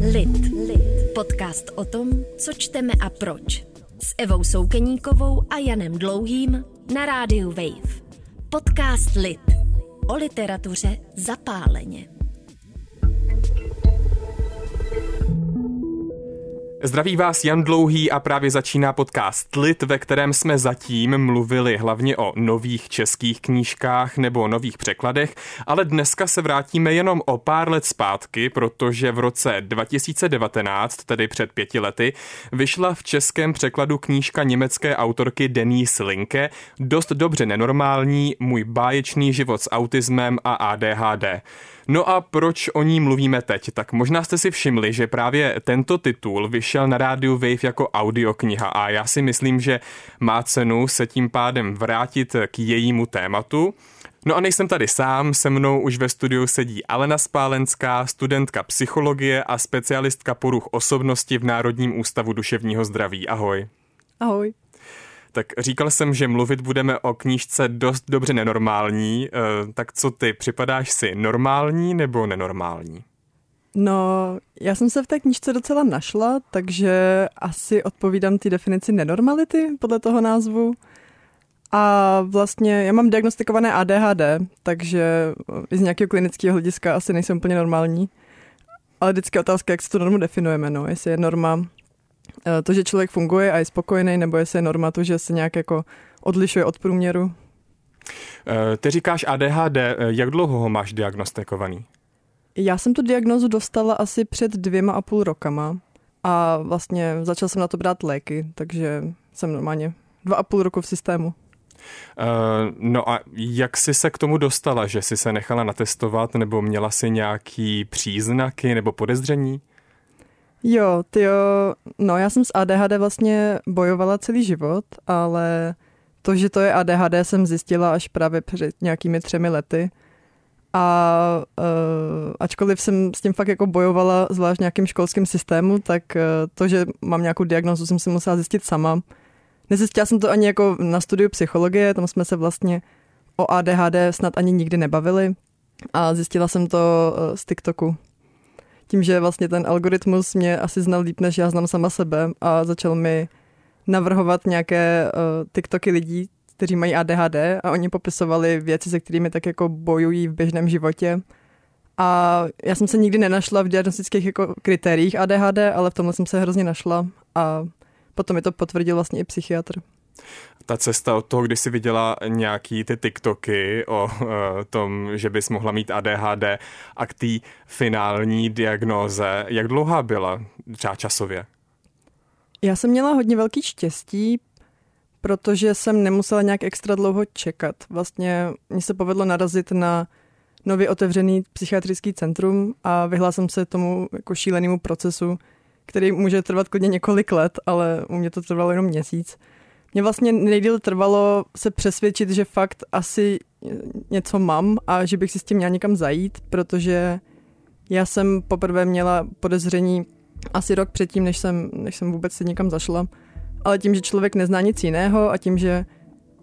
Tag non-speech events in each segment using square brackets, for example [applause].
Lid. Lid. Podcast o tom, co čteme a proč. S Evou Soukeníkovou a Janem Dlouhým na rádiu Wave. Podcast Lid. O literatuře zapáleně. Zdraví vás Jan Dlouhý a právě začíná podcast Lit, ve kterém jsme zatím mluvili hlavně o nových českých knížkách nebo nových překladech, ale dneska se vrátíme jenom o pár let zpátky, protože v roce 2019, tedy před pěti lety, vyšla v českém překladu knížka německé autorky Denise Linke Dost dobře nenormální, můj báječný život s autismem a ADHD. No a proč o ní mluvíme teď? Tak možná jste si všimli, že právě tento titul vyšel na rádiu Wave jako audiokniha a já si myslím, že má cenu se tím pádem vrátit k jejímu tématu. No a nejsem tady sám, se mnou už ve studiu sedí Alena Spálenská, studentka psychologie a specialistka poruch osobnosti v Národním ústavu duševního zdraví. Ahoj. Ahoj. Tak říkal jsem, že mluvit budeme o knížce dost dobře nenormální. Eh, tak co ty, připadáš si normální nebo nenormální? No, já jsem se v té knížce docela našla, takže asi odpovídám ty definici nenormality podle toho názvu. A vlastně já mám diagnostikované ADHD, takže i z nějakého klinického hlediska asi nejsem úplně normální. Ale vždycky otázka, jak si tu normu definujeme, no, jestli je norma Eh, to, že člověk funguje a je spokojený, nebo jestli je norma to, že se nějak jako odlišuje od průměru? Eh, ty říkáš ADHD, eh, jak dlouho ho máš diagnostikovaný? Já jsem tu diagnozu dostala asi před dvěma a půl rokama a vlastně začal jsem na to brát léky, takže jsem normálně dva a půl roku v systému. Uh, no a jak jsi se k tomu dostala, že jsi se nechala natestovat nebo měla si nějaký příznaky nebo podezření? Jo, ty jo, no já jsem s ADHD vlastně bojovala celý život, ale to, že to je ADHD, jsem zjistila až právě před nějakými třemi lety. A uh, ačkoliv jsem s tím fakt jako bojovala, zvlášť nějakým školským systému, tak uh, to, že mám nějakou diagnozu, jsem si musela zjistit sama. Nezjistila jsem to ani jako na studiu psychologie, tam jsme se vlastně o ADHD snad ani nikdy nebavili a zjistila jsem to uh, z TikToku tím, že vlastně ten algoritmus mě asi znal líp, než já znám sama sebe a začal mi navrhovat nějaké uh, TikToky lidí, kteří mají ADHD a oni popisovali věci, se kterými tak jako bojují v běžném životě. A já jsem se nikdy nenašla v diagnostických jako kritériích ADHD, ale v tomhle jsem se hrozně našla a potom mi to potvrdil vlastně i psychiatr ta cesta od toho, kdy jsi viděla nějaký ty TikToky o uh, tom, že bys mohla mít ADHD a k té finální diagnóze, jak dlouhá byla třeba časově? Já jsem měla hodně velký štěstí, protože jsem nemusela nějak extra dlouho čekat. Vlastně mně se povedlo narazit na nově otevřený psychiatrický centrum a vyhla jsem se tomu jako šílenému procesu, který může trvat klidně několik let, ale u mě to trvalo jenom měsíc. Mě vlastně nejdýl trvalo se přesvědčit, že fakt asi něco mám a že bych si s tím měla někam zajít, protože já jsem poprvé měla podezření asi rok předtím, než jsem, než jsem vůbec se někam zašla. Ale tím, že člověk nezná nic jiného a tím, že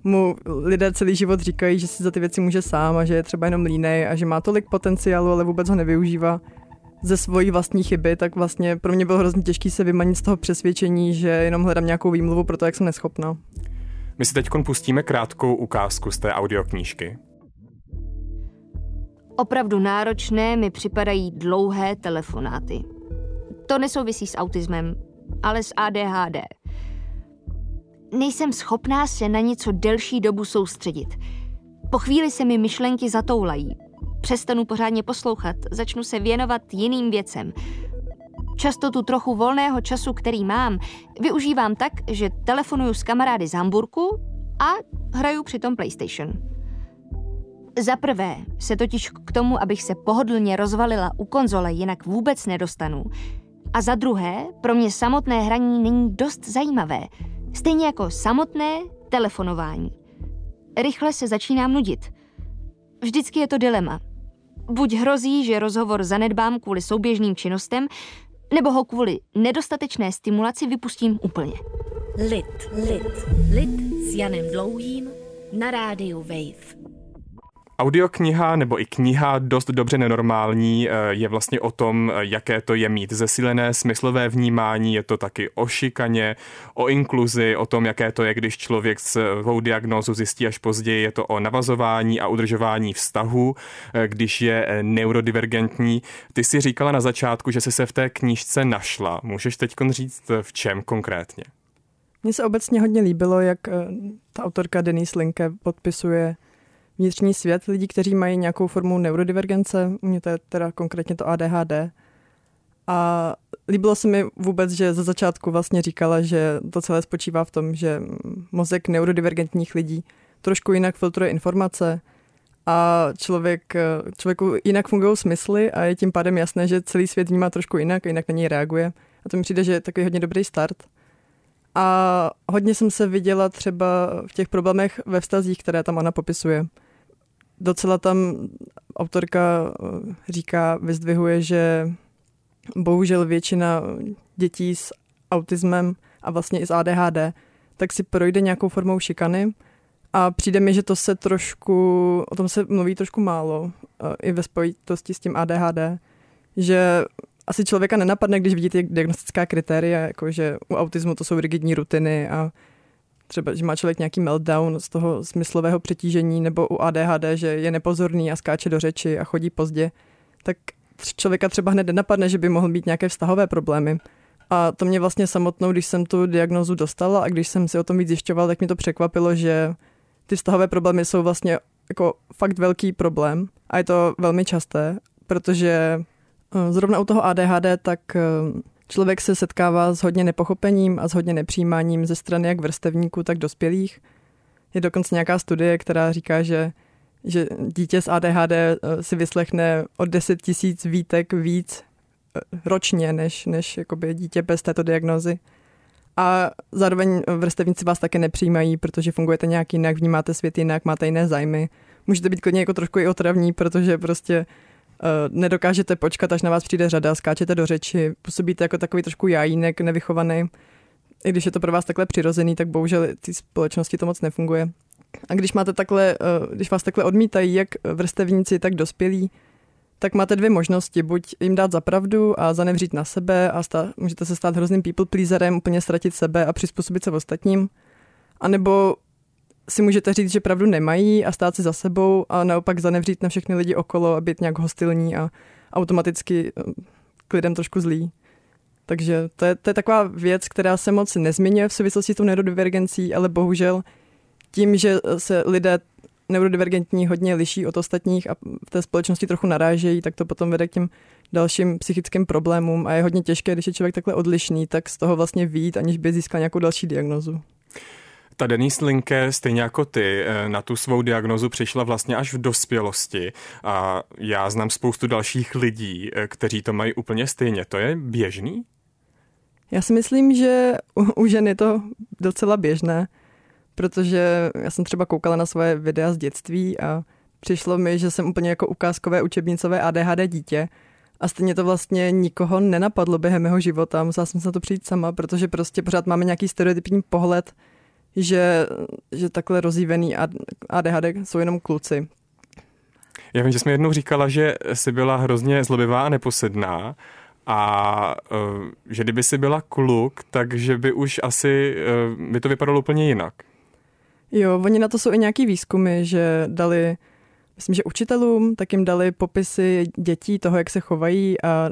mu lidé celý život říkají, že si za ty věci může sám a že je třeba jenom línej a že má tolik potenciálu, ale vůbec ho nevyužívá, ze svojí vlastní chyby, tak vlastně pro mě bylo hrozně těžké se vymanit z toho přesvědčení, že jenom hledám nějakou výmluvu pro to, jak jsem neschopná. My si teď pustíme krátkou ukázku z té audioknížky. Opravdu náročné mi připadají dlouhé telefonáty. To nesouvisí s autismem, ale s ADHD. Nejsem schopná se na něco delší dobu soustředit. Po chvíli se mi myšlenky zatoulají, přestanu pořádně poslouchat, začnu se věnovat jiným věcem. Často tu trochu volného času, který mám, využívám tak, že telefonuju s kamarády z Hamburku a hraju přitom PlayStation. Za prvé se totiž k tomu, abych se pohodlně rozvalila u konzole, jinak vůbec nedostanu. A za druhé, pro mě samotné hraní není dost zajímavé, stejně jako samotné telefonování. Rychle se začínám nudit. Vždycky je to dilema. Buď hrozí, že rozhovor zanedbám kvůli souběžným činnostem, nebo ho kvůli nedostatečné stimulaci vypustím úplně. Lid, lid, lid s Janem Dlouhým na rádiu Wave. Audiokniha nebo i kniha dost dobře nenormální eh, je vlastně o tom, eh, jaké to je mít zesílené smyslové vnímání, je to taky o šikaně, o inkluzi, o tom, jaké to je, když člověk svou diagnózu zjistí až později, je to o navazování a udržování vztahu, eh, když je neurodivergentní. Ty si říkala na začátku, že jsi se v té knížce našla. Můžeš teď říct v čem konkrétně? Mně se obecně hodně líbilo, jak ta autorka Denise Linke podpisuje vnitřní svět lidí, kteří mají nějakou formu neurodivergence, u mě to je teda konkrétně to ADHD. A líbilo se mi vůbec, že za začátku vlastně říkala, že to celé spočívá v tom, že mozek neurodivergentních lidí trošku jinak filtruje informace a člověk, člověku jinak fungují smysly a je tím pádem jasné, že celý svět vnímá trošku jinak a jinak na něj reaguje. A to mi přijde, že je takový hodně dobrý start. A hodně jsem se viděla třeba v těch problémech ve vztazích, které tam ona popisuje docela tam autorka eh, říká, vyzdvihuje, že bohužel většina dětí s autismem a vlastně i s ADHD, tak si projde nějakou formou šikany. A přijde mi, že to se trošku, o tom se mluví trošku málo eh, i ve spojitosti s tím ADHD, že asi člověka nenapadne, když vidíte diagnostická kritéria, jako že u autismu to jsou rigidní rutiny a třeba, že má člověk nějaký meltdown z toho smyslového přetížení nebo u ADHD, že je nepozorný a skáče do řeči a chodí pozdě, tak člověka třeba hned nenapadne, že by mohl mít nějaké vztahové problémy. A to mě vlastně samotnou, když jsem tu diagnozu dostala a když jsem si o tom víc zjišťoval, tak mi to překvapilo, že ty vztahové problémy jsou vlastně jako fakt velký problém a je to velmi časté, protože eh, zrovna u toho ADHD tak eh, Člověk se setkává s hodně nepochopením a s hodně nepřijímáním ze strany jak vrstevníků, tak dospělých. Je dokonce nějaká studie, která říká, že, že dítě s ADHD eh, si vyslechne o 10 tisíc výtek víc eh, ročně, než, než jakoby dítě bez této diagnozy. A zároveň vrstevníci vás také nepřijímají, protože fungujete nějak jinak, vnímáte svět jinak, máte jiné zájmy. Můžete být klidně jako trošku i otravní, protože prostě nedokážete počkat, až na vás přijde řada, skáčete do řeči, působíte jako takový trošku jajínek, nevychovaný. I když je to pro vás takhle přirozený, tak bohužel ty společnosti to moc nefunguje. A když máte takhle, uh, když vás takhle odmítají jak vrstevníci, tak dospělí, tak máte dvě možnosti. Buď jim dát za pravdu a zanevřít na sebe a stát, můžete se stát hrozným people pleaserem, úplně ztratit sebe a přizpůsobit se ostatním. A nebo si můžete říct, že pravdu nemají a stát si za sebou a naopak zanevřít na všechny lidi okolo a být nějak hostilní a automaticky eh, k lidem trošku zlý. Takže to je, to je taková věc, která se moc nezmiňuje v souvislosti s tou neurodivergencí, ale bohužel tím, že se lidé neurodivergentní hodně liší od ostatních a v té společnosti trochu narážejí, tak to potom vede k těm dalším psychickým problémům a je hodně těžké, když je člověk takhle odlišný, tak z toho vlastně výjít, aniž by získal nějakou další diagnozu. Ta Denise Linke, stejně jako ty, eh, na tu svou diagnozu přišla vlastně až v dospělosti a já znám spoustu dalších lidí, eh, kteří to mají úplně stejně. To je běžný? Já si myslím, že u, žen je to docela běžné, protože já jsem třeba koukala na svoje videa z dětství a přišlo mi, že jsem úplně jako ukázkové učebnicové ADHD dítě a stejně to vlastně nikoho nenapadlo během mého života. Musela jsem se na to přijít sama, protože prostě pořád máme nějaký stereotypní pohled že, že takhle rozjívený ADHD jsou jenom kluci. Já vím, že jsme jednou říkala, že jsi byla hrozně zlobivá a neposedná a uh, že kdyby si byla kluk, takže by už asi uh, by to vypadalo úplně jinak. Jo, oni na to jsou i nějaký výzkumy, že dali myslím, že učitelům, tak jim dali popisy dětí, toho, jak se chovají a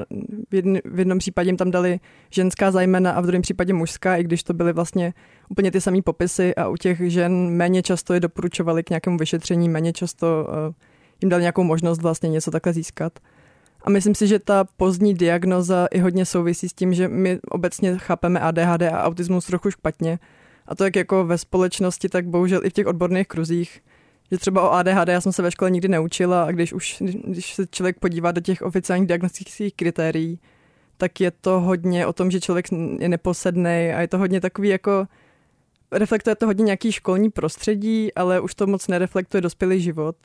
v, jedn, v jednom případě jim tam dali ženská zajména a v druhém případě mužská, i když to byly vlastně úplně ty samé popisy a u těch žen méně často je doporučovali k nějakému vyšetření, méně často uh, jim dali nějakou možnost vlastně něco takhle získat. A myslím si, že ta pozdní diagnoza i hodně souvisí s tím, že my obecně chápeme ADHD a autismus trochu špatně. A to jak jako ve společnosti, tak bohužel i v těch odborných kruzích že třeba o ADHD já jsem se ve škole nikdy neučila a když už, když se člověk podívá do těch oficiálních diagnostických kritérií, tak je to hodně o tom, že člověk je neposedný a je to hodně takový jako, reflektuje to hodně nějaký školní prostředí, ale už to moc nereflektuje dospělý život.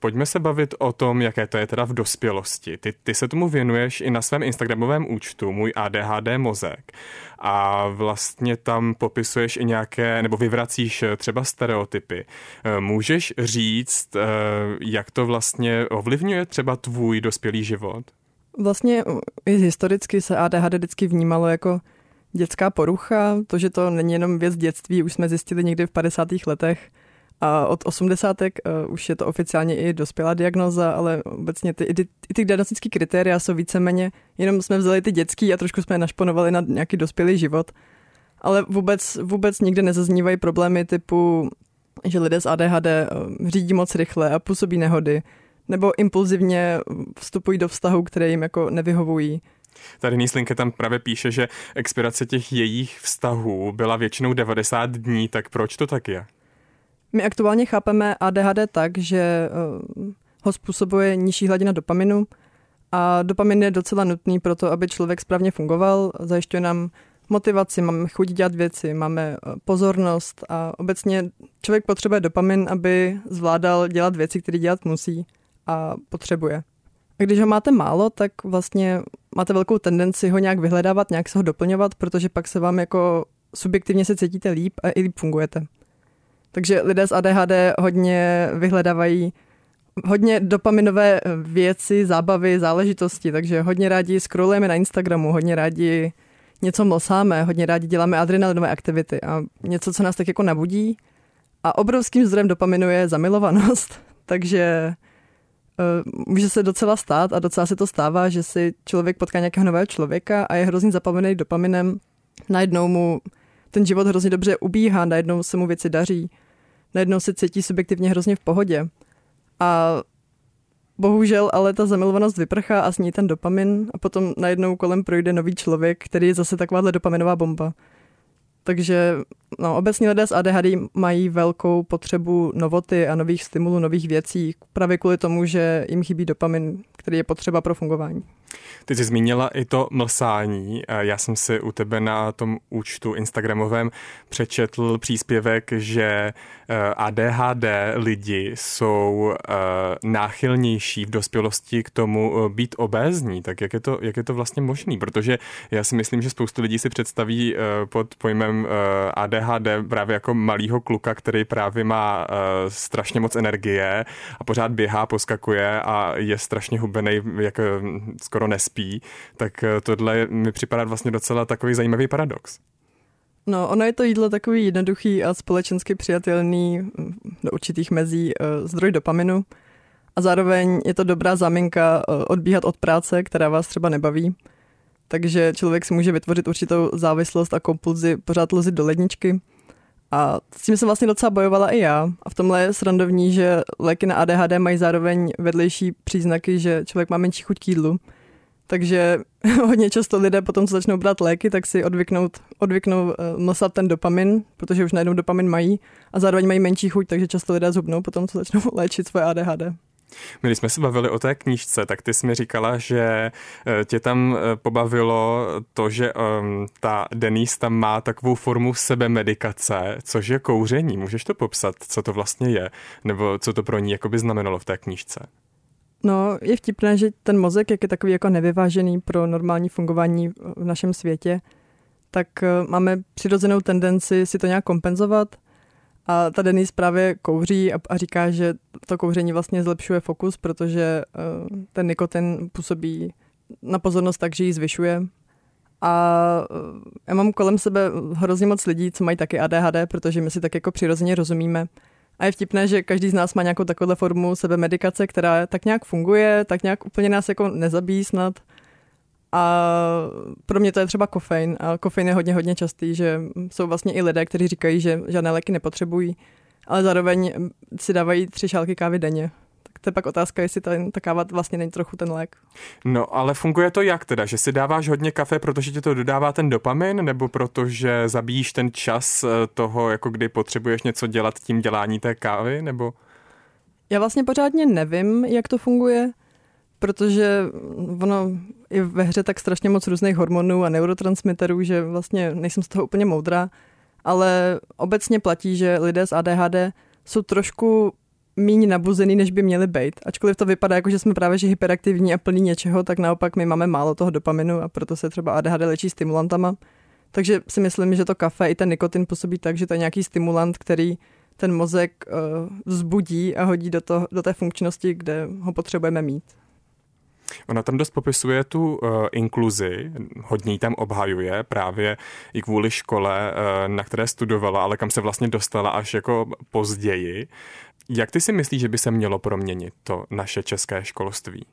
Pojďme se bavit o tom, jaké to je teda v dospělosti. Ty, ty se tomu věnuješ i na svém Instagramovém účtu, můj ADHD mozek. A vlastně tam popisuješ i nějaké, nebo vyvracíš eh, třeba stereotypy. Eh, můžeš říct, eh, jak to vlastně ovlivňuje třeba tvůj dospělý život? Vlastně i historicky se ADHD vždycky vnímalo jako dětská porucha, to, že to není jenom věc dětství, už jsme zjistili někdy v 50. letech, a od 80. Uh, už je to oficiálně i dospělá diagnoza, ale obecně ty, i ty, ty diagnostické kritéria jsou víceméně, jenom jsme vzali ty dětský a trošku jsme je našponovali na nějaký dospělý život. Ale vůbec, vůbec nikde nezaznívají problémy typu, že lidé s ADHD uh, řídí moc rychle a působí nehody, nebo impulzivně vstupují do vztahu, které jim jako nevyhovují. Tady Níslinke tam právě píše, že expirace těch jejich vztahů byla většinou 90 dní, tak proč to tak je? My aktuálně chápeme ADHD tak, že eh, ho způsobuje nižší hladina dopaminu a dopamin je docela nutný pro to, aby člověk správně fungoval, zajišťuje nám motivaci, máme chuť dělat věci, máme eh, pozornost a obecně člověk potřebuje dopamin, aby zvládal dělat věci, které dělat musí a potřebuje. A když ho máte málo, tak vlastně máte velkou tendenci ho nějak vyhledávat, nějak se ho doplňovat, protože pak se vám jako subjektivně se cítíte líp a i líp fungujete. Takže lidé s ADHD hodně vyhledávají hodně dopaminové věci, zábavy, záležitosti, takže hodně rádi scrollujeme na Instagramu, hodně rádi něco mlsáme, hodně rádi děláme adrenalinové aktivity a něco, co nás tak jako nabudí. A obrovským zdrojem dopaminu je zamilovanost, [laughs] takže uh, může se docela stát a docela se to stává, že si člověk potká nějakého nového člověka a je hrozně zapomený dopaminem. Najednou mu ten život hrozně dobře ubíhá, najednou se mu věci daří, najednou se cítí subjektivně hrozně v pohodě. A bohužel ale ta zamilovanost vyprchá a sní ten dopamin a potom najednou kolem projde nový člověk, který je zase takováhle dopaminová bomba. Takže no, obecně lidé s ADHD mají velkou potřebu novoty a nových stimulů, nových věcí, právě kvůli tomu, že jim chybí dopamin, který je potřeba pro fungování. Ty jsi zmínila i to mlsání. Já jsem si u tebe na tom účtu Instagramovém přečetl příspěvek, že eh, ADHD lidi jsou eh, náchylnější v dospělosti k tomu eh, být obézní. Tak jak je to, jak je to vlastně možný? Protože já si myslím, že spoustu lidí si představí pod pojmem ADHD právě jako malýho kluka, který právě má strašně moc energie a pořád běhá, poskakuje a je strašně hubený, jak skoro nespí, tak eh, tohle mi připadá vlastně docela takový zajímavý paradox. No, ono je to jídlo takový jednoduchý a společensky přijatelný mm, do určitých mezí uh, zdroj dopaminu a zároveň je to dobrá záminka uh, odbíhat od práce, která vás třeba nebaví. Takže člověk si může vytvořit určitou závislost a kompulzi pořád lozit do ledničky. A s tím jsem vlastně docela bojovala i já. A v tomhle je srandovní, že léky na ADHD mají zároveň vedlejší příznaky, že člověk má menší chuť k jídlu. Takže [laughs] hodně často lidé potom, co začnou brát léky, tak si odvyknou, odvyknou nosat ten dopamin, protože už najednou dopamin mají a zároveň mají menší chuť, takže často lidé zhubnou potom, co začnou [laughs] léčit svoje ADHD. My, když jsme se bavili o té knížce, tak ty jsi mi říkala, že eh, tě tam eh, pobavilo to, že um, ta Denise tam má takovou formu sebemedikace, což je kouření. Můžeš to popsat, co to vlastně je? Nebo co to pro ní jakoby znamenalo v té knížce? No, je vtipné, že ten mozek, jak je takový jako nevyvážený pro normální fungování v našem světě, tak eh, máme přirozenou tendenci si to nějak kompenzovat – a ta Denise právě kouří a, říká, že to kouření vlastně zlepšuje fokus, protože uh, ten nikotin působí na pozornost tak, že ji zvyšuje. A uh, já mám kolem sebe hrozně moc lidí, co mají taky ADHD, protože my si tak jako přirozeně rozumíme. A je vtipné, že každý z nás má nějakou takovou formu sebemedikace, která tak nějak funguje, tak nějak úplně nás jako nezabíjí snad. A pro mě to je třeba kofein. A kofein je hodně, hodně častý, že jsou vlastně i lidé, kteří říkají, že žádné léky nepotřebují, ale zároveň si dávají tři šálky kávy denně. To je pak otázka, jestli ta, ta káva vlastně není trochu ten lék. No, ale funguje to jak teda? Že si dáváš hodně kafe, protože ti to dodává ten dopamin, nebo protože zabíjíš ten čas eh, toho, jako kdy potřebuješ něco dělat tím dělání té kávy, nebo? Já vlastně pořádně nevím, jak to funguje protože ono je ve hře tak strašně moc různých hormonů a neurotransmiterů, že vlastně nejsem z toho úplně moudrá, ale obecně platí, že lidé s ADHD jsou trošku méně nabuzený, než by měli být. Ačkoliv to vypadá jako, že jsme právě že hyperaktivní a plní něčeho, tak naopak my máme málo toho dopaminu a proto se třeba ADHD léčí stimulantama. Takže si myslím, že to kafe i ten nikotin působí tak, že to je nějaký stimulant, který ten mozek uh, vzbudí a hodí do, to, do té funkčnosti, kde ho potřebujeme mít. Ona tam dost popisuje tu uh, inkluzi, hodně ji tam obhajuje právě i kvůli škole, uh, na které studovala, ale kam se vlastně dostala až jako později. Jak ty si myslíš, že by se mělo proměnit to naše české školství?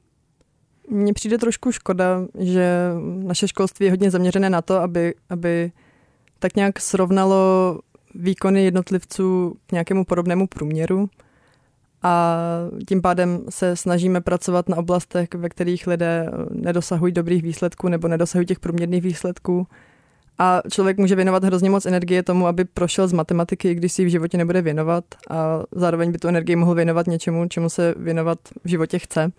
Mně přijde trošku škoda, že naše školství je hodně zaměřené na to, aby, aby tak nějak srovnalo výkony jednotlivců k nějakému podobnému průměru a tím pádem se snažíme pracovat na oblastech, ve kterých lidé nedosahují dobrých výsledků nebo nedosahují těch průměrných výsledků. A člověk může věnovat hrozně moc energie tomu, aby prošel z matematiky, když si ji v životě nebude věnovat a zároveň by tu energii mohl věnovat něčemu, čemu se věnovat v životě chce.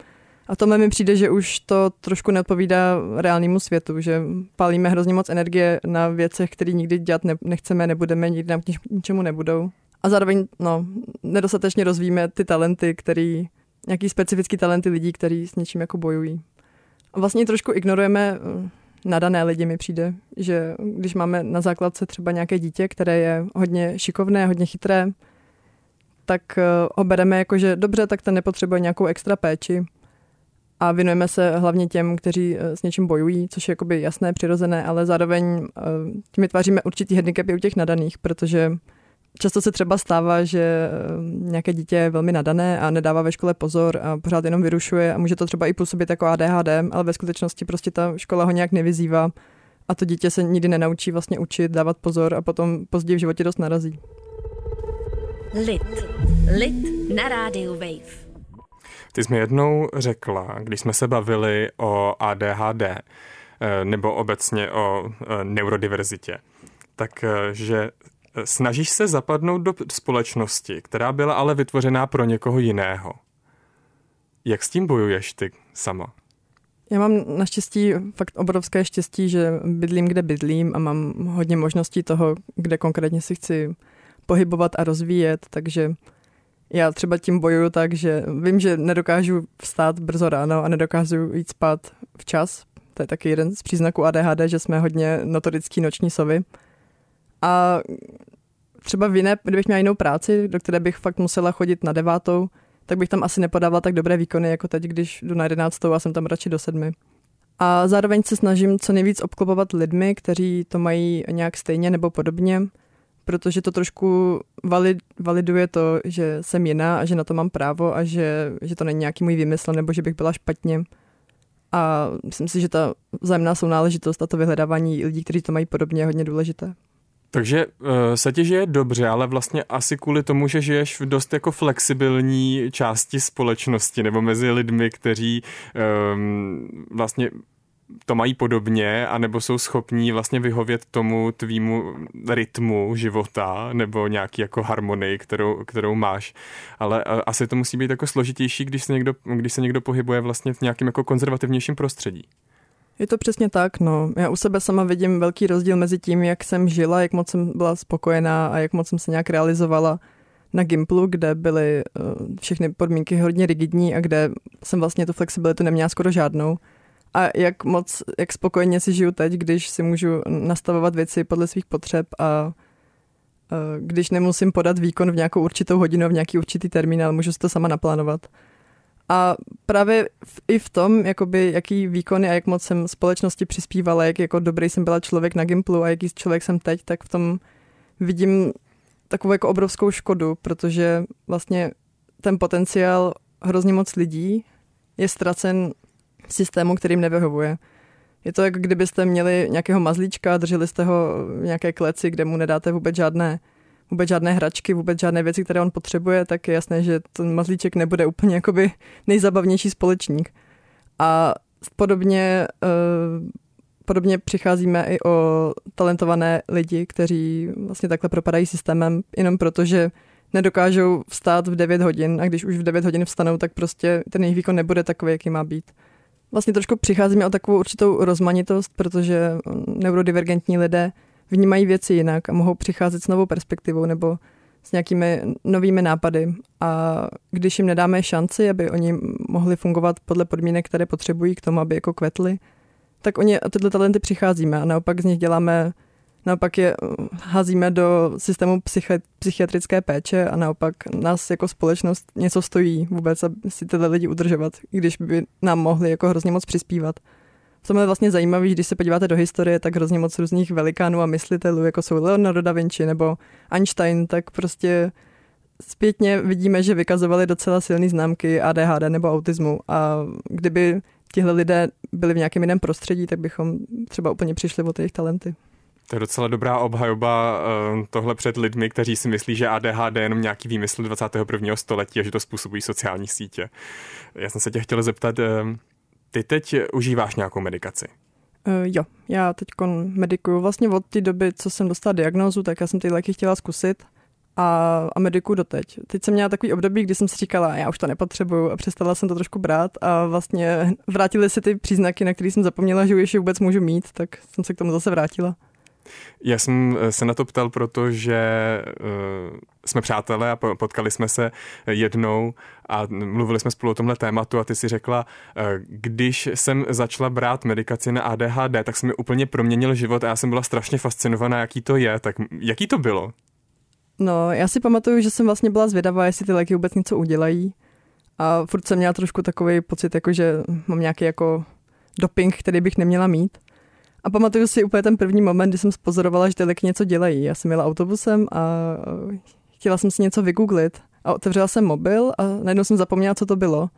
A to mi přijde, že už to trošku neodpovídá reálnému světu, že palíme hrozně moc energie na věcech, které nikdy dělat ne- nechceme, nebudeme, nikdy nám k ničemu nebudou. A zároveň no, nedostatečně rozvíjíme ty talenty, který, nějaký specifický talenty lidí, kteří s něčím jako bojují. A vlastně trošku ignorujeme nadané lidi mi přijde, že když máme na základce třeba nějaké dítě, které je hodně šikovné, hodně chytré, tak eh, ho bereme jako, že dobře, tak ten nepotřebuje nějakou extra péči. A věnujeme se hlavně těm, kteří eh, s něčím bojují, což je jakoby jasné, přirozené, ale zároveň tím vytváříme určitý handicapy u těch nadaných, protože Často se třeba stává, že eh, nějaké dítě je velmi nadané a nedává ve škole pozor a pořád jenom vyrušuje a může to třeba i působit jako ADHD, ale ve skutečnosti prostě ta škola ho nějak nevyzývá a to dítě se nikdy nenaučí vlastně učit, dávat pozor a potom později v životě dost narazí. Lit. Lit na rádiu Wave. Ty jsi mi jednou řekla, když jsme se bavili o ADHD, eh, nebo obecně o eh, neurodiverzitě, tak že Snažíš se zapadnout do společnosti, která byla ale vytvořená pro někoho jiného. Jak s tím bojuješ ty sama? Já mám naštěstí fakt obrovské štěstí, že bydlím, kde bydlím a mám hodně možností toho, kde konkrétně si chci pohybovat a rozvíjet, takže já třeba tím bojuju tak, že vím, že nedokážu vstát brzo ráno a nedokážu jít spát včas. To je taky jeden z příznaků ADHD, že jsme hodně notorický noční sovy. A třeba v jiné, kdybych měla jinou práci, do které bych fakt musela chodit na devátou, tak bych tam asi nepodávala tak dobré výkony, jako teď, když jdu na jedenáctou a jsem tam radši do sedmi. A zároveň se snažím co nejvíc obklopovat lidmi, kteří to mají nějak stejně nebo podobně, protože to trošku valid, validuje to, že jsem jiná a že na to mám právo a že, že to není nějaký můj výmysl nebo že bych byla špatně. A myslím si, že ta vzájemná sounáležitost a to vyhledávání lidí, kteří to mají podobně, je hodně důležité. Takže uh, se ti žije dobře, ale vlastně asi kvůli tomu, že žiješ v dost jako flexibilní části společnosti nebo mezi lidmi, kteří um, vlastně to mají podobně, anebo jsou schopní vlastně vyhovět tomu tvýmu rytmu života nebo nějaký jako harmonii, kterou, kterou máš. Ale uh, asi to musí být jako složitější, když se někdo, když se někdo pohybuje vlastně v nějakém jako konzervativnějším prostředí. Je to přesně tak, no. Já u sebe sama vidím velký rozdíl mezi tím, jak jsem žila, jak moc jsem byla spokojená a jak moc jsem se nějak realizovala na Gimplu, kde byly uh, všechny podmínky hodně rigidní a kde jsem vlastně tu flexibilitu neměla skoro žádnou. A jak moc, jak spokojeně si žiju teď, když si můžu nastavovat věci podle svých potřeb a uh, když nemusím podat výkon v nějakou určitou hodinu, v nějaký určitý termín, ale můžu si to sama naplánovat. A právě v, i v tom, jakoby, jaký výkony a jak moc jsem společnosti přispívala, jak jako dobrý jsem byla člověk na Gimplu a jaký člověk jsem teď, tak v tom vidím takovou jako obrovskou škodu, protože vlastně ten potenciál hrozně moc lidí je ztracen v systému, kterým nevyhovuje. Je to, jako kdybyste měli nějakého mazlíčka, drželi jste ho v nějaké kleci, kde mu nedáte vůbec žádné vůbec žádné hračky, vůbec žádné věci, které on potřebuje, tak je jasné, že ten mazlíček nebude úplně jakoby nejzabavnější společník. A podobně, uh, podobně přicházíme i o talentované lidi, kteří vlastně takhle propadají systémem, jenom proto, že nedokážou vstát v 9 hodin a když už v 9 hodin vstanou, tak prostě ten jejich výkon nebude takový, jaký má být. Vlastně trošku přicházíme o takovou určitou rozmanitost, protože neurodivergentní lidé vnímají věci jinak a mohou přicházet s novou perspektivou nebo s nějakými novými nápady a když jim nedáme šanci, aby oni mohli fungovat podle podmínek, které potřebují k tomu, aby jako kvetli, tak oni tyhle talenty přicházíme a naopak z nich děláme, naopak je házíme do systému psychi- psychiatrické péče a naopak nás jako společnost něco stojí vůbec, aby si tyhle lidi udržovat, když by nám mohli jako hrozně moc přispívat. Co je vlastně zajímavé, když se podíváte do historie, tak hrozně moc různých velikánů a myslitelů, jako jsou Leonardo da Vinci nebo Einstein, tak prostě zpětně vidíme, že vykazovali docela silné známky ADHD nebo autismu a kdyby tihle lidé byli v nějakém jiném prostředí, tak bychom třeba úplně přišli o jejich talenty. To je docela dobrá obhajoba uh, tohle před lidmi, kteří si myslí, že ADHD je jenom nějaký výmysl 21. století a že to způsobují sociální sítě. Já jsem se tě chtěl zeptat, uh, ty teď užíváš nějakou medikaci? Uh, jo, já teď medikuju vlastně od té doby, co jsem dostala diagnózu, tak já jsem ty léky chtěla zkusit a, a mediku doteď. Teď jsem měla takový období, kdy jsem si říkala, já už to nepotřebuju a přestala jsem to trošku brát a vlastně [laughs] vrátily se ty příznaky, na které jsem zapomněla, že už je vůbec můžu mít, tak jsem se k tomu zase vrátila. Já jsem se na to ptal, protože uh, jsme přátelé a potkali jsme se jednou a mluvili jsme spolu o tomhle tématu a ty si řekla, uh, když jsem začala brát medikaci na ADHD, tak se mi úplně proměnil život a já jsem byla strašně fascinovaná, jaký to je. Tak jaký to bylo? No, já si pamatuju, že jsem vlastně byla zvědavá, jestli ty léky vůbec něco udělají. A furt jsem měla trošku takový pocit, jako že mám nějaký jako doping, který bych neměla mít. A pamatuju si úplně ten první moment, kdy jsem spozorovala, že ty léky něco dělají. Já jsem jela autobusem a chtěla jsem si něco vygooglit. A otevřela jsem mobil a najednou jsem zapomněla, co to bylo.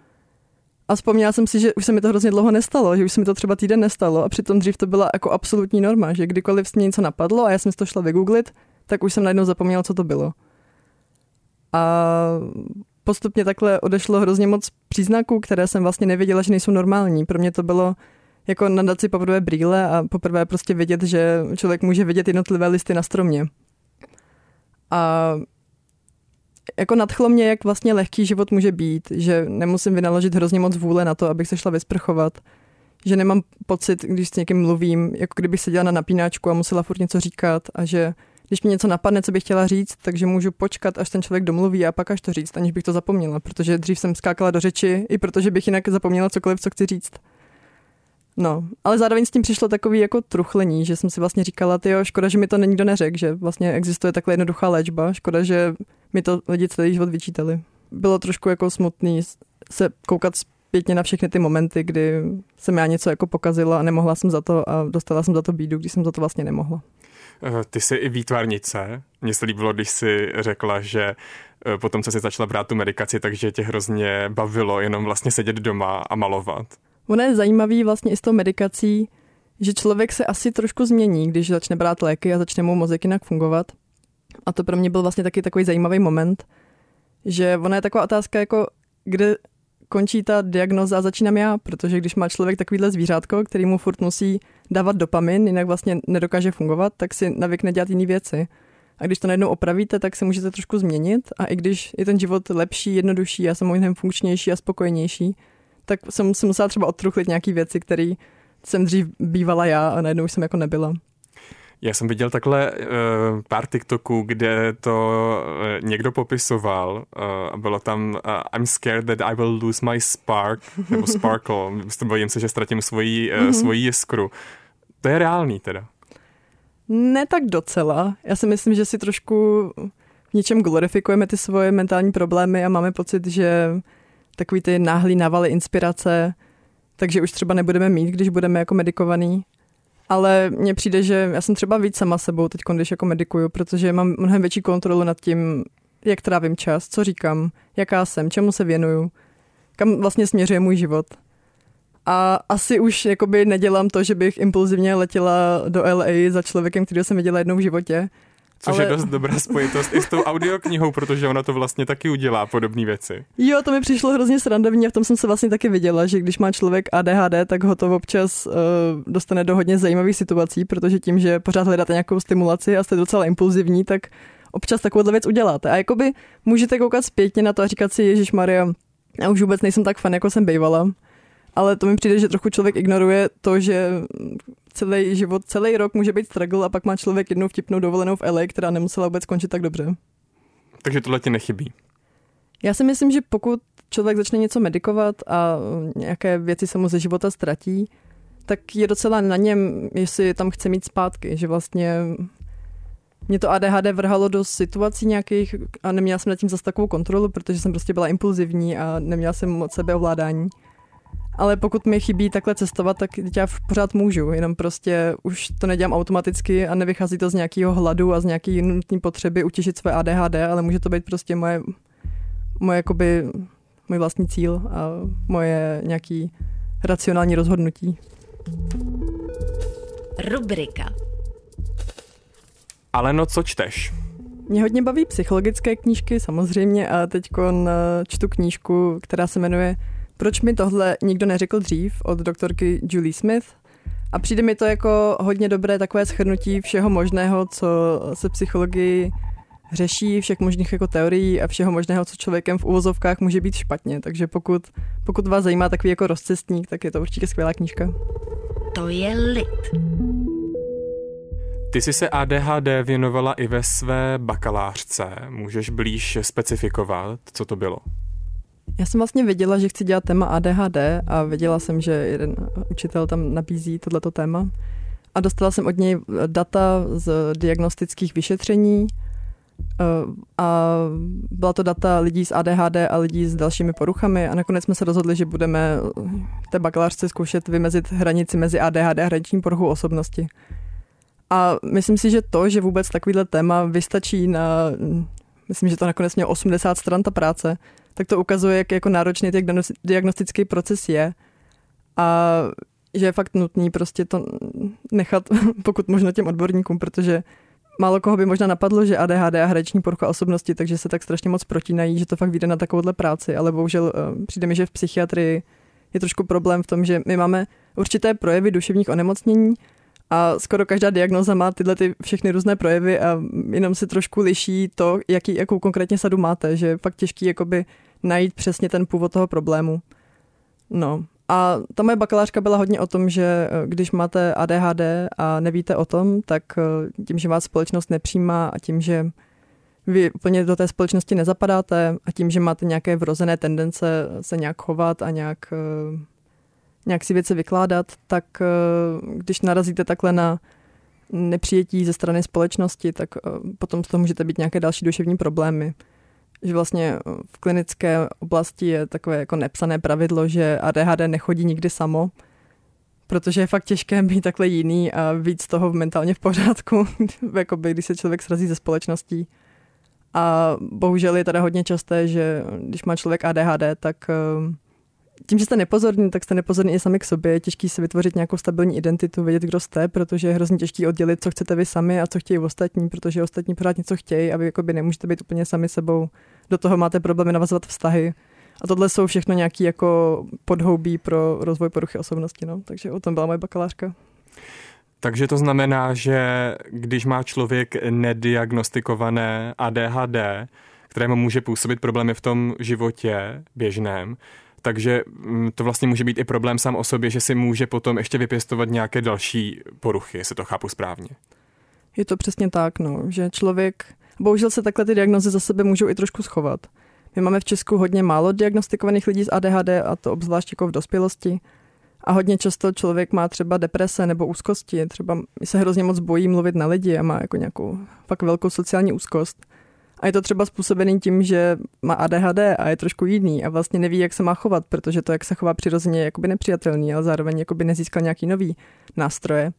A vzpomněla jsem si, že už se mi to hrozně dlouho nestalo, že už se mi to třeba týden nestalo a přitom dřív to byla jako absolutní norma, že kdykoliv mě něco napadlo a já jsem si to šla vygooglit, tak už jsem najednou zapomněla, co to bylo. A postupně takhle odešlo hrozně moc příznaků, které jsem vlastně nevěděla, že nejsou normální. Pro mě to bylo jako nadat si poprvé brýle a poprvé prostě vědět, že člověk může vidět jednotlivé listy na stromě. A jako nadchlo mě, jak vlastně lehký život může být, že nemusím vynaložit hrozně moc vůle na to, abych se šla vysprchovat, že nemám pocit, když s někým mluvím, jako kdybych seděla na napínáčku a musela furt něco říkat a že když mi něco napadne, co bych chtěla říct, takže můžu počkat, až ten člověk domluví a pak až to říct, aniž bych to zapomněla, protože dřív jsem skákala do řeči, i protože bych jinak zapomněla cokoliv, co chci říct. No, ale zároveň s tím přišlo takový jako truchlení, že jsem si vlastně říkala, ty škoda, že mi to nikdo neřekl, že vlastně existuje takhle jednoduchá léčba, škoda, že mi to lidi celý život vyčítali. Bylo trošku jako smutný se koukat zpětně na všechny ty momenty, kdy jsem já něco jako pokazila a nemohla jsem za to a dostala jsem za to bídu, když jsem za to vlastně nemohla. Eh, ty jsi i výtvarnice. Mně se líbilo, když jsi řekla, že eh, potom, co jsi začala brát tu medikaci, takže tě hrozně bavilo jenom vlastně sedět doma a malovat. Ono je zajímavý vlastně i s tou medikací, že člověk se asi trošku změní, když začne brát léky a začne mu mozek jinak fungovat. A to pro mě byl vlastně taky takový zajímavý moment, že ona je taková otázka, jako kde končí ta diagnoza a začínám já, protože když má člověk takovýhle zvířátko, který mu furt musí dávat dopamin, jinak vlastně nedokáže fungovat, tak si navykne dělat jiné věci. A když to najednou opravíte, tak se můžete trošku změnit a i když je ten život lepší, jednodušší, jsem mnohem funkčnější a spokojenější, tak jsem si musela třeba odtruchlit nějaké věci, které jsem dřív bývala já a najednou už jsem jako nebyla. Já jsem viděl takhle uh, pár TikToků, kde to uh, někdo popisoval uh, a bylo tam uh, I'm scared that I will lose my spark, nebo [laughs] sparkle, bojím se, že ztratím svoji, uh, mm-hmm. svoji jiskru. To je reálný teda. Ne tak docela. Já si myslím, že si trošku v něčem glorifikujeme ty svoje mentální problémy a máme pocit, že takový ty náhlý návaly inspirace, takže už třeba nebudeme mít, když budeme jako medikovaný. Ale mně přijde, že já jsem třeba víc sama sebou teď, když jako medikuju, protože mám mnohem větší kontrolu nad tím, jak trávím čas, co říkám, jaká jsem, čemu se věnuju, kam vlastně směřuje můj život. A asi už jakoby nedělám to, že bych impulzivně letěla do LA za člověkem, který jsem viděla jednou v životě, Což ale... je dost dobrá spojitost i s tou audioknihou, protože ona to vlastně taky udělá podobné věci. Jo, to mi přišlo hrozně srandovně a v tom jsem se vlastně taky viděla, že když má člověk ADHD, tak ho to občas uh, dostane do hodně zajímavých situací, protože tím, že pořád hledáte nějakou stimulaci a jste docela impulzivní, tak občas takovouhle věc uděláte. A jakoby můžete koukat zpětně na to a říkat si, Ježíš Maria, já už vůbec nejsem tak fan, jako jsem bývala. Ale to mi přijde, že trochu člověk ignoruje to, že celý život, celý rok může být struggle a pak má člověk jednou vtipnou dovolenou v LA, která nemusela vůbec skončit tak dobře. Takže tohle ti nechybí. Já si myslím, že pokud člověk začne něco medikovat a nějaké věci se mu ze života ztratí, tak je docela na něm, jestli je tam chce mít zpátky, že vlastně mě to ADHD vrhalo do situací nějakých a neměla jsem nad tím zase takovou kontrolu, protože jsem prostě byla impulzivní a neměla jsem moc sebeovládání. Ale pokud mi chybí takhle cestovat, tak já pořád můžu, jenom prostě už to nedělám automaticky a nevychází to z nějakého hladu a z nějaké nutné potřeby utěšit své ADHD, ale může to být prostě moje, moje jakoby, můj vlastní cíl a moje nějaký racionální rozhodnutí. Rubrika. Ale no, co čteš? Mě hodně baví psychologické knížky samozřejmě a teď čtu knížku, která se jmenuje Proč mi tohle nikdo neřekl dřív od doktorky Julie Smith. A přijde mi to jako hodně dobré takové shrnutí všeho možného, co se psychologii řeší, všech možných jako teorií a všeho možného, co člověkem v uvozovkách může být špatně. Takže pokud, pokud vás zajímá takový jako rozcestník, tak je to určitě skvělá knížka. To je lid. Ty jsi se ADHD věnovala i ve své bakalářce. Můžeš blíž specifikovat, co to bylo? Já jsem vlastně věděla, že chci dělat téma ADHD a věděla jsem, že jeden učitel tam nabízí tohleto téma. A dostala jsem od něj data z diagnostických vyšetření eh, a byla to data lidí s ADHD a lidí s dalšími poruchami a nakonec jsme se rozhodli, že budeme v té bakalářce zkoušet vymezit hranici mezi ADHD a hraniční poruchou osobnosti. A myslím si, že to, že vůbec takovýhle téma vystačí na, myslím, že to nakonec mělo 80 stran ta práce, tak to ukazuje, jak jako náročný ten diagnostický proces je. A že je fakt nutný prostě to nechat [laughs] pokud možno těm odborníkům, protože málo koho by možná napadlo, že ADHD a hrační porucha osobnosti, takže se tak strašně moc protínají, že to fakt vyjde na takovouhle práci, ale bohužel eh, přijde mi, že v psychiatrii je trošku problém v tom, že my máme určité projevy duševních onemocnění, a skoro každá diagnoza má tyhle ty všechny různé projevy a jenom se trošku liší to, jaký, jakou konkrétně sadu máte, že je fakt těžký jakoby najít přesně ten původ toho problému. No a ta moje bakalářka byla hodně o tom, že eh, když máte ADHD a nevíte o tom, tak eh, tím, že vás společnost nepřijímá a tím, že vy úplně do té společnosti nezapadáte a tím, že máte nějaké vrozené tendence se nějak chovat a nějak eh, nějak si věci vykládat, tak když narazíte takhle na nepřijetí ze strany společnosti, tak potom z toho můžete být nějaké další duševní problémy. Že vlastně eh, v klinické oblasti je takové jako nepsané pravidlo, že ADHD nechodí nikdy samo, protože je fakt těžké [laughs] být takhle jiný a víc toho mentálně v pořádku, [laughs] jakoby, když se člověk srazí ze společností. A bohužel je teda hodně časté, že když má člověk ADHD, tak tím, že jste nepozorní, tak jste nepozorní i sami k sobě. Je těžký si vytvořit nějakou stabilní identitu, vědět, kdo jste, protože je hrozně těžký oddělit, co chcete vy sami a co chtějí ostatní, protože ostatní pořád něco chtějí a vy jakoby nemůžete být úplně sami sebou. Do toho máte problémy navazovat vztahy. A tohle jsou všechno nějaký jako podhoubí pro rozvoj poruchy osobnosti. No. Takže o tom byla moje bakalářka. Takže to znamená, že když má člověk nediagnostikované ADHD, kterému může působit problémy v tom životě běžném, takže mm, to vlastně může být i problém sám o sobě, že si může potom ještě vypěstovat nějaké další poruchy, jestli to chápu správně. Je to přesně tak, no, že člověk, bohužel se takhle ty diagnozy za sebe můžou i trošku schovat. My máme v Česku hodně málo diagnostikovaných lidí s ADHD a to obzvlášť jako v dospělosti. A hodně často člověk má třeba deprese nebo úzkosti, třeba se hrozně moc bojí mluvit na lidi a má jako nějakou fakt velkou sociální úzkost. A je to třeba způsobený tím, že má ADHD a je trošku jiný a vlastně neví, jak se má chovat, protože to, jak se chová přirozeně, je jakoby nepřijatelný, ale zároveň jakoby nezískal nějaký nový nástroje.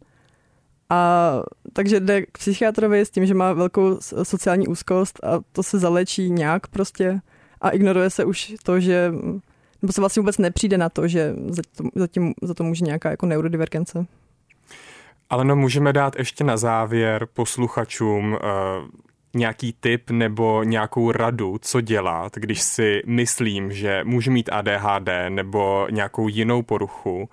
A takže jde k psychiatrovi s tím, že má velkou sociální úzkost a to se zalečí nějak prostě a ignoruje se už to, že nebo se vlastně vůbec nepřijde na to, že zatím, za to může nějaká jako neurodivergence. Ale no můžeme dát ještě na závěr posluchačům uh nějaký tip nebo nějakou radu, co dělat, když si myslím, že můžu mít ADHD nebo nějakou jinou poruchu,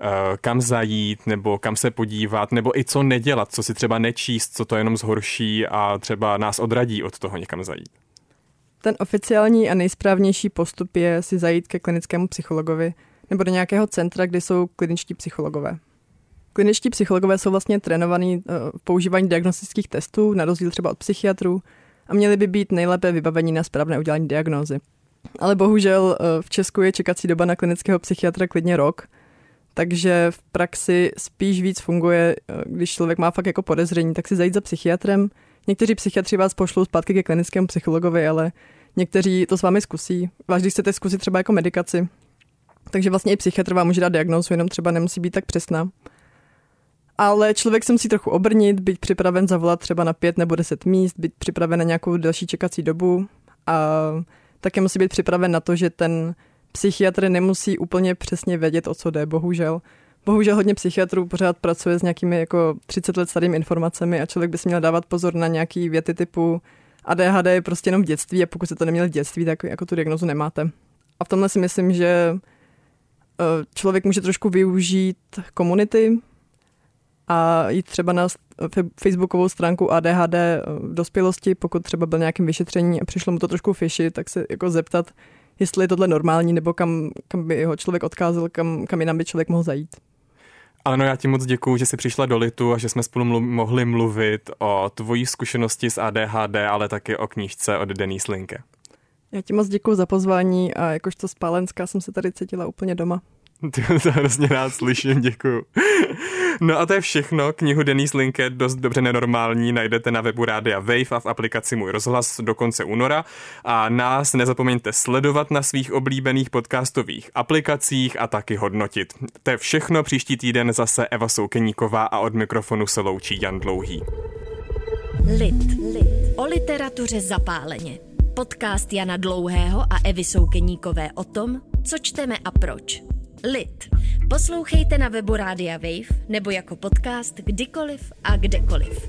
eh, kam zajít nebo kam se podívat, nebo i co nedělat, co si třeba nečíst, co to jenom zhorší a třeba nás odradí od toho někam zajít. Ten oficiální a nejsprávnější postup je si zajít ke klinickému psychologovi nebo do nějakého centra, kde jsou kliničtí psychologové. Kliničtí psychologové jsou vlastně trénovaní eh, v používání diagnostických testů, na rozdíl třeba od psychiatrů, a měli by být nejlépe vybavení na správné udělání diagnózy. Ale bohužel eh, v Česku je čekací doba na klinického psychiatra klidně rok, takže v praxi spíš víc funguje, eh, když člověk má fakt jako podezření, tak si zajít za psychiatrem. Někteří psychiatři vás pošlou zpátky ke klinickému psychologovi, ale někteří to s vámi zkusí. Váš, když chcete zkusit třeba jako medikaci, takže vlastně i psychiatr vám může dát diagnózu, jenom třeba nemusí být tak přesná. Ale člověk se musí trochu obrnit, být připraven zavolat třeba na pět nebo deset míst, být připraven na nějakou další čekací dobu a také musí být připraven na to, že ten psychiatr nemusí úplně přesně vědět, o co jde, bohužel. Bohužel hodně psychiatrů pořád pracuje s nějakými jako 30 let starými informacemi a člověk by si měl dávat pozor na nějaký věty typu ADHD je prostě jenom v dětství a pokud se to neměl v dětství, tak jako tu diagnozu nemáte. A v tomhle si myslím, že eh, člověk může trošku využít komunity a jít třeba na facebookovou stránku ADHD v dospělosti, pokud třeba byl nějakým vyšetření a přišlo mu to trošku fishy, tak se jako zeptat, jestli je tohle normální, nebo kam, kam by ho člověk odkázal, kam, kam jinam by člověk mohl zajít. Ale no já ti moc děkuju, že jsi přišla do Litu a že jsme spolu mlu- mohli mluvit o tvojí zkušenosti s ADHD, ale taky o knížce od Denise Linke. Já ti moc děkuji za pozvání a jakožto spálenská jsem se tady cítila úplně doma. [laughs] Ty to hrozně rád slyším, děkuju. [laughs] No a to je všechno. Knihu Denise Linke dost dobře nenormální najdete na webu Rádia Wave a v aplikaci Můj rozhlas do konce února. A nás nezapomeňte sledovat na svých oblíbených podcastových aplikacích a taky hodnotit. To je všechno. Příští týden zase Eva Soukeníková a od mikrofonu se loučí Jan Dlouhý. Lit. Lit. O literatuře zapáleně. Podcast Jana Dlouhého a Evy Soukeníkové o tom, co čteme a proč. Lit. Poslouchejte na webu Rádia Wave nebo jako podcast kdykoliv a kdekoliv.